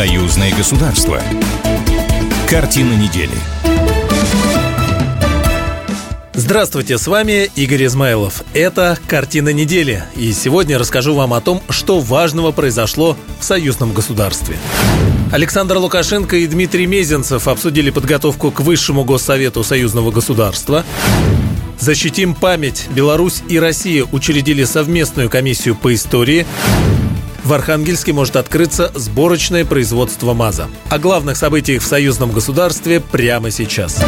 Союзное государство. Картина недели. Здравствуйте, с вами Игорь Измайлов. Это «Картина недели». И сегодня расскажу вам о том, что важного произошло в союзном государстве. Александр Лукашенко и Дмитрий Мезенцев обсудили подготовку к Высшему госсовету союзного государства. Защитим память. Беларусь и Россия учредили совместную комиссию по истории. В Архангельске может открыться сборочное производство МАЗа. О главных событиях в союзном государстве прямо сейчас.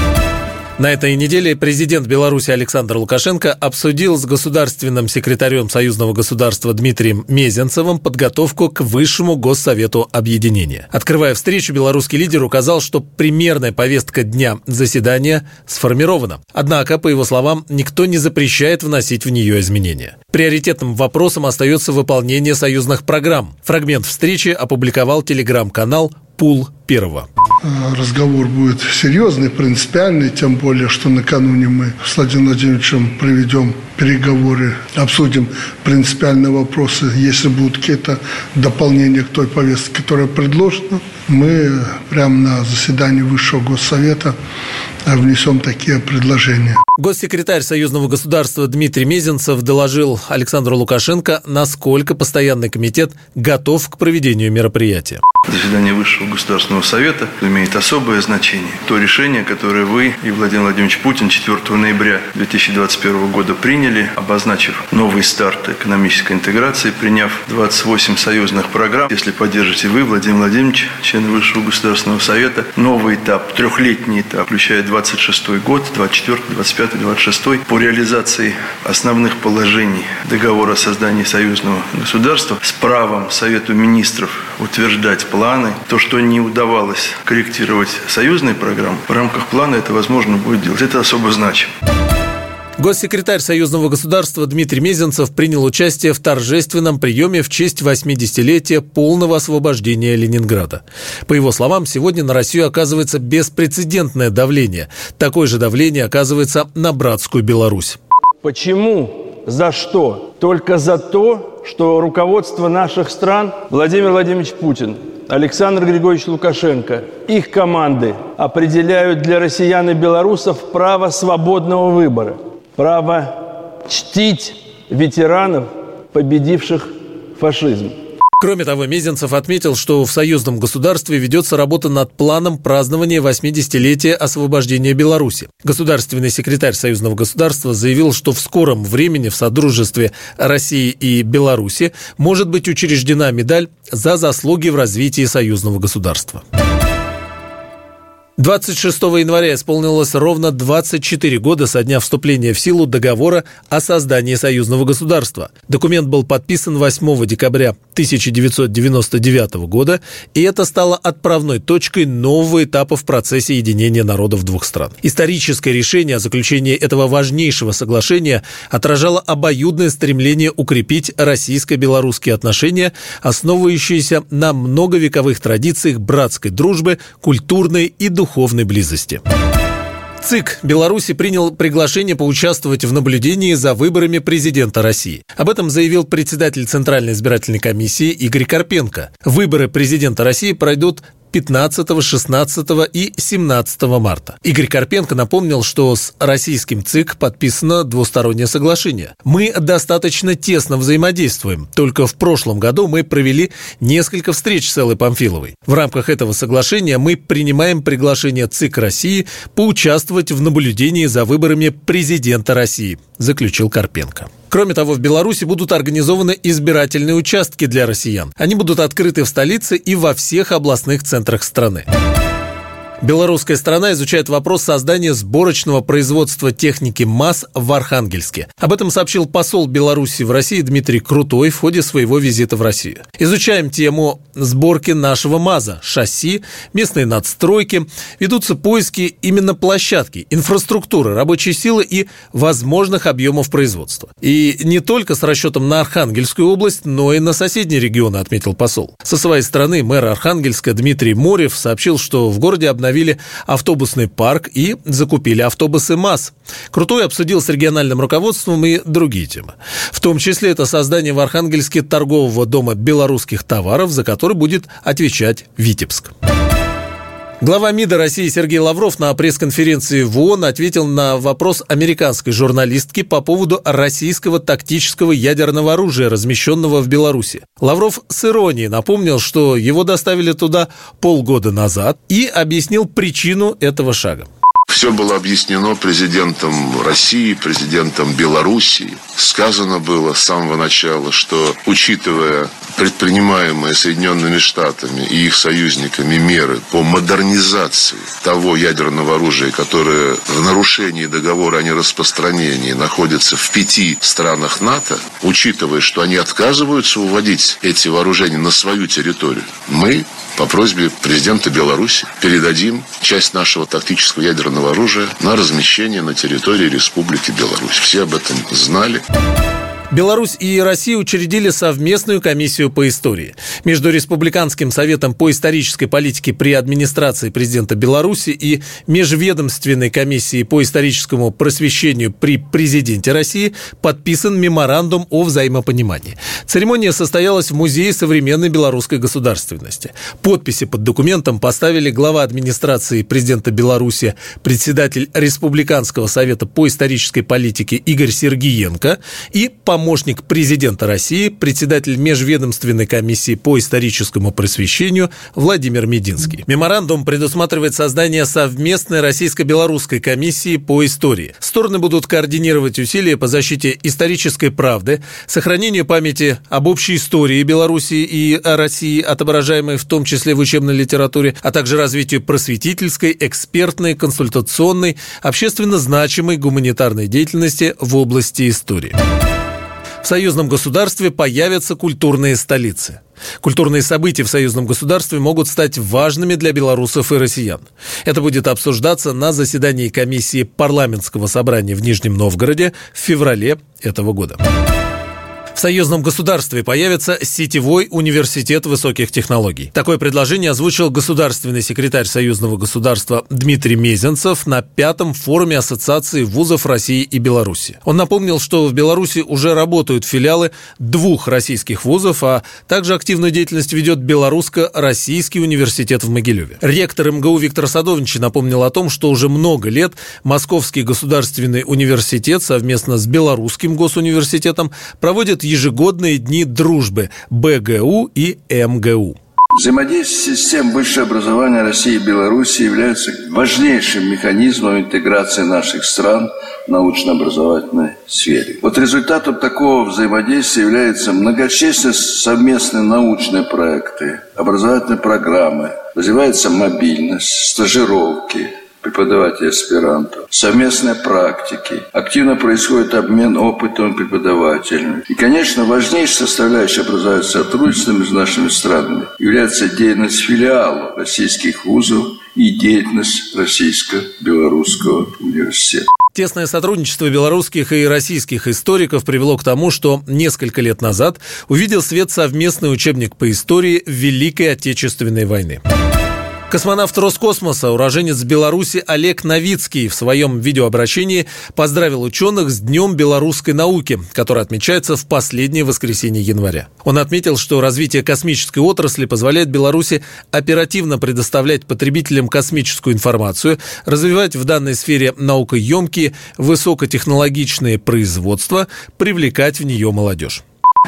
На этой неделе президент Беларуси Александр Лукашенко обсудил с государственным секретарем союзного государства Дмитрием Мезенцевым подготовку к Высшему Госсовету Объединения. Открывая встречу, белорусский лидер указал, что примерная повестка дня заседания сформирована. Однако, по его словам, никто не запрещает вносить в нее изменения. Приоритетным вопросом остается выполнение союзных программ. Фрагмент встречи опубликовал телеграм-канал «Пул первого». Э, разговор будет серьезный, принципиальный, тем более, что накануне мы с Владимиром Владимировичем проведем переговоры, обсудим принципиальные вопросы. Если будут какие-то дополнения к той повестке, которая предложена, мы прямо на заседании Высшего Госсовета внесем такие предложения. Госсекретарь Союзного государства Дмитрий Мезенцев доложил Александру Лукашенко, насколько постоянный комитет готов к проведению мероприятия. Заседание Высшего Государственного Совета имеет особое значение. То решение, которое вы и Владимир Владимирович Путин 4 ноября 2021 года приняли, обозначив новый старт экономической интеграции, приняв 28 союзных программ. Если поддержите вы, Владимир Владимирович, члены Высшего Государственного Совета, новый этап, трехлетний этап, включая 26 год, 24, 25, 26, по реализации основных положений договора о создании союзного государства с правом Совету Министров утверждать планы. То, что не удавалось корректировать союзные программы, в рамках плана это возможно будет делать. Это особо значимо. Госсекретарь Союзного государства Дмитрий Мезенцев принял участие в торжественном приеме в честь 80-летия полного освобождения Ленинграда. По его словам, сегодня на Россию оказывается беспрецедентное давление. Такое же давление оказывается на братскую Беларусь. Почему? За что? Только за то, что руководство наших стран Владимир Владимирович Путин Александр Григорьевич Лукашенко, их команды определяют для россиян и белорусов право свободного выбора, право чтить ветеранов, победивших фашизм. Кроме того, Мезенцев отметил, что в союзном государстве ведется работа над планом празднования 80-летия освобождения Беларуси. Государственный секретарь союзного государства заявил, что в скором времени в Содружестве России и Беларуси может быть учреждена медаль за заслуги в развитии союзного государства. 26 января исполнилось ровно 24 года со дня вступления в силу договора о создании союзного государства. Документ был подписан 8 декабря 1999 года, и это стало отправной точкой нового этапа в процессе единения народов двух стран. Историческое решение о заключении этого важнейшего соглашения отражало обоюдное стремление укрепить российско-белорусские отношения, основывающиеся на многовековых традициях братской дружбы, культурной и духовной духовной близости. ЦИК Беларуси принял приглашение поучаствовать в наблюдении за выборами президента России. Об этом заявил председатель Центральной избирательной комиссии Игорь Карпенко. Выборы президента России пройдут 15, 16 и 17 марта. Игорь Карпенко напомнил, что с российским ЦИК подписано двустороннее соглашение. Мы достаточно тесно взаимодействуем. Только в прошлом году мы провели несколько встреч с Эллой Памфиловой. В рамках этого соглашения мы принимаем приглашение ЦИК России поучаствовать в наблюдении за выборами президента России, заключил Карпенко. Кроме того, в Беларуси будут организованы избирательные участки для россиян. Они будут открыты в столице и во всех областных центрах страны. Белорусская сторона изучает вопрос создания сборочного производства техники МАЗ в Архангельске. Об этом сообщил посол Беларуси в России Дмитрий Крутой в ходе своего визита в Россию. Изучаем тему сборки нашего МАЗа, шасси, местные надстройки. Ведутся поиски именно площадки, инфраструктуры, рабочей силы и возможных объемов производства. И не только с расчетом на Архангельскую область, но и на соседние регионы, отметил посол. Со своей стороны мэр Архангельска Дмитрий Морев сообщил, что в городе обновили установили автобусный парк и закупили автобусы МАЗ. Крутой обсудил с региональным руководством и другие темы. В том числе это создание в Архангельске торгового дома белорусских товаров, за который будет отвечать Витебск. Глава МИДа России Сергей Лавров на пресс-конференции в ООН ответил на вопрос американской журналистки по поводу российского тактического ядерного оружия, размещенного в Беларуси. Лавров с иронией напомнил, что его доставили туда полгода назад и объяснил причину этого шага. Все было объяснено президентом России, президентом Белоруссии. Сказано было с самого начала, что, учитывая предпринимаемые Соединенными Штатами и их союзниками меры по модернизации того ядерного оружия, которое в нарушении договора о нераспространении находится в пяти странах НАТО, учитывая, что они отказываются уводить эти вооружения на свою территорию, мы по просьбе президента Беларуси передадим часть нашего тактического ядерного оружия на размещение на территории Республики Беларусь. Все об этом знали. Беларусь и Россия учредили совместную комиссию по истории. Между Республиканским советом по исторической политике при администрации президента Беларуси и Межведомственной комиссией по историческому просвещению при президенте России подписан меморандум о взаимопонимании. Церемония состоялась в Музее современной белорусской государственности. Подписи под документом поставили глава администрации президента Беларуси, председатель Республиканского совета по исторической политике Игорь Сергиенко и помощник помощник президента России, председатель Межведомственной комиссии по историческому просвещению Владимир Мединский. Меморандум предусматривает создание совместной российско-белорусской комиссии по истории. Стороны будут координировать усилия по защите исторической правды, сохранению памяти об общей истории Беларуси и России, отображаемой в том числе в учебной литературе, а также развитию просветительской, экспертной, консультационной, общественно значимой гуманитарной деятельности в области истории. В союзном государстве появятся культурные столицы. Культурные события в союзном государстве могут стать важными для белорусов и россиян. Это будет обсуждаться на заседании комиссии парламентского собрания в Нижнем Новгороде в феврале этого года. Союзном государстве появится сетевой университет высоких технологий. Такое предложение озвучил государственный секретарь союзного государства Дмитрий Мезенцев на пятом форуме Ассоциации вузов России и Беларуси. Он напомнил, что в Беларуси уже работают филиалы двух российских вузов, а также активную деятельность ведет Белорусско-Российский университет в Могилеве. Ректор МГУ Виктор Садович напомнил о том, что уже много лет Московский государственный университет совместно с Белорусским госуниверситетом проводит ежегодные дни дружбы БГУ и МГУ. Взаимодействие систем высшего образования России и Беларуси является важнейшим механизмом интеграции наших стран в научно-образовательной сфере. Вот результатом такого взаимодействия являются многочисленные совместные научные проекты, образовательные программы, развивается мобильность, стажировки, преподавателей аспирантов, совместные практики, активно происходит обмен опытом преподавателями. И, конечно, важнейшей составляющей образовательного сотрудничества между нашими странами является деятельность филиалов российских вузов и деятельность Российско-Белорусского университета. Тесное сотрудничество белорусских и российских историков привело к тому, что несколько лет назад увидел свет совместный учебник по истории Великой Отечественной войны. Космонавт Роскосмоса, уроженец Беларуси Олег Новицкий в своем видеообращении поздравил ученых с Днем белорусской науки, который отмечается в последнее воскресенье января. Он отметил, что развитие космической отрасли позволяет Беларуси оперативно предоставлять потребителям космическую информацию, развивать в данной сфере наукоемкие, высокотехнологичные производства, привлекать в нее молодежь.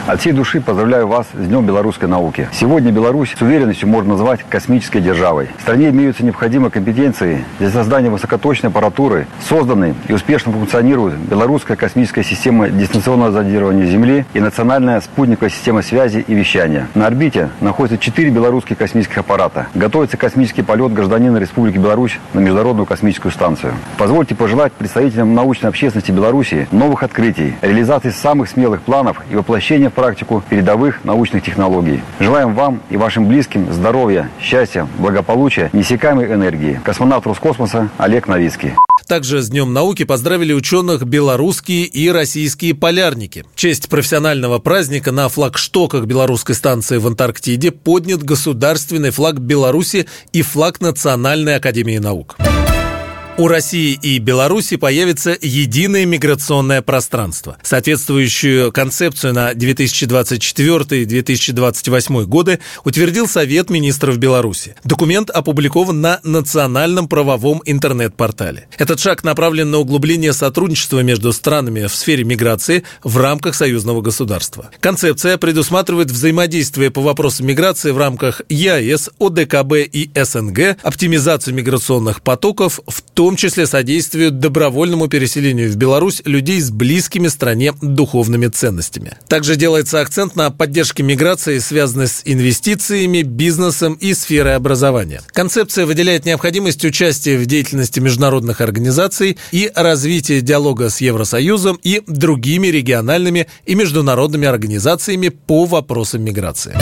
От всей души поздравляю вас с Днем белорусской науки. Сегодня Беларусь с уверенностью можно назвать космической державой. В стране имеются необходимые компетенции для создания высокоточной аппаратуры. Созданы и успешно функционирует белорусская космическая система дистанционного зондирования Земли и национальная спутниковая система связи и вещания. На орбите находятся четыре белорусских космических аппарата. Готовится космический полет гражданина Республики Беларусь на Международную космическую станцию. Позвольте пожелать представителям научной общественности Беларуси новых открытий, реализации самых смелых планов и воплощения внедрения в практику передовых научных технологий. Желаем вам и вашим близким здоровья, счастья, благополучия, несекаемой энергии. Космонавт Роскосмоса Олег Новицкий. Также с Днем науки поздравили ученых белорусские и российские полярники. В честь профессионального праздника на флагштоках белорусской станции в Антарктиде поднят государственный флаг Беларуси и флаг Национальной академии наук. У России и Беларуси появится единое миграционное пространство. Соответствующую концепцию на 2024-2028 годы утвердил Совет министров Беларуси. Документ опубликован на национальном правовом интернет-портале. Этот шаг направлен на углубление сотрудничества между странами в сфере миграции в рамках союзного государства. Концепция предусматривает взаимодействие по вопросам миграции в рамках ЕАЭС, ОДКБ и СНГ, оптимизацию миграционных потоков, в том том числе содействуют добровольному переселению в Беларусь людей с близкими стране духовными ценностями. Также делается акцент на поддержке миграции, связанной с инвестициями, бизнесом и сферой образования. Концепция выделяет необходимость участия в деятельности международных организаций и развития диалога с Евросоюзом и другими региональными и международными организациями по вопросам миграции.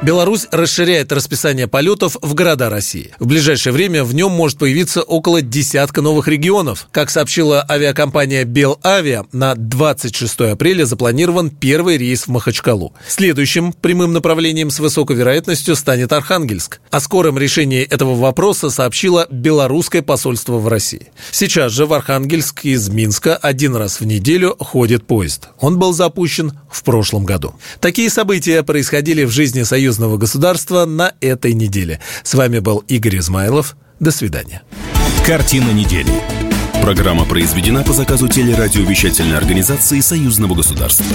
Беларусь расширяет расписание полетов в города России. В ближайшее время в нем может появиться около десятка новых регионов. Как сообщила авиакомпания «Белавиа», на 26 апреля запланирован первый рейс в Махачкалу. Следующим прямым направлением с высокой вероятностью станет Архангельск. О скором решении этого вопроса сообщило белорусское посольство в России. Сейчас же в Архангельск из Минска один раз в неделю ходит поезд. Он был запущен в прошлом году. Такие события происходили в жизни Союза союзного государства на этой неделе. С вами был Игорь Измайлов. До свидания. Картина недели. Программа произведена по заказу телерадиовещательной организации Союзного государства.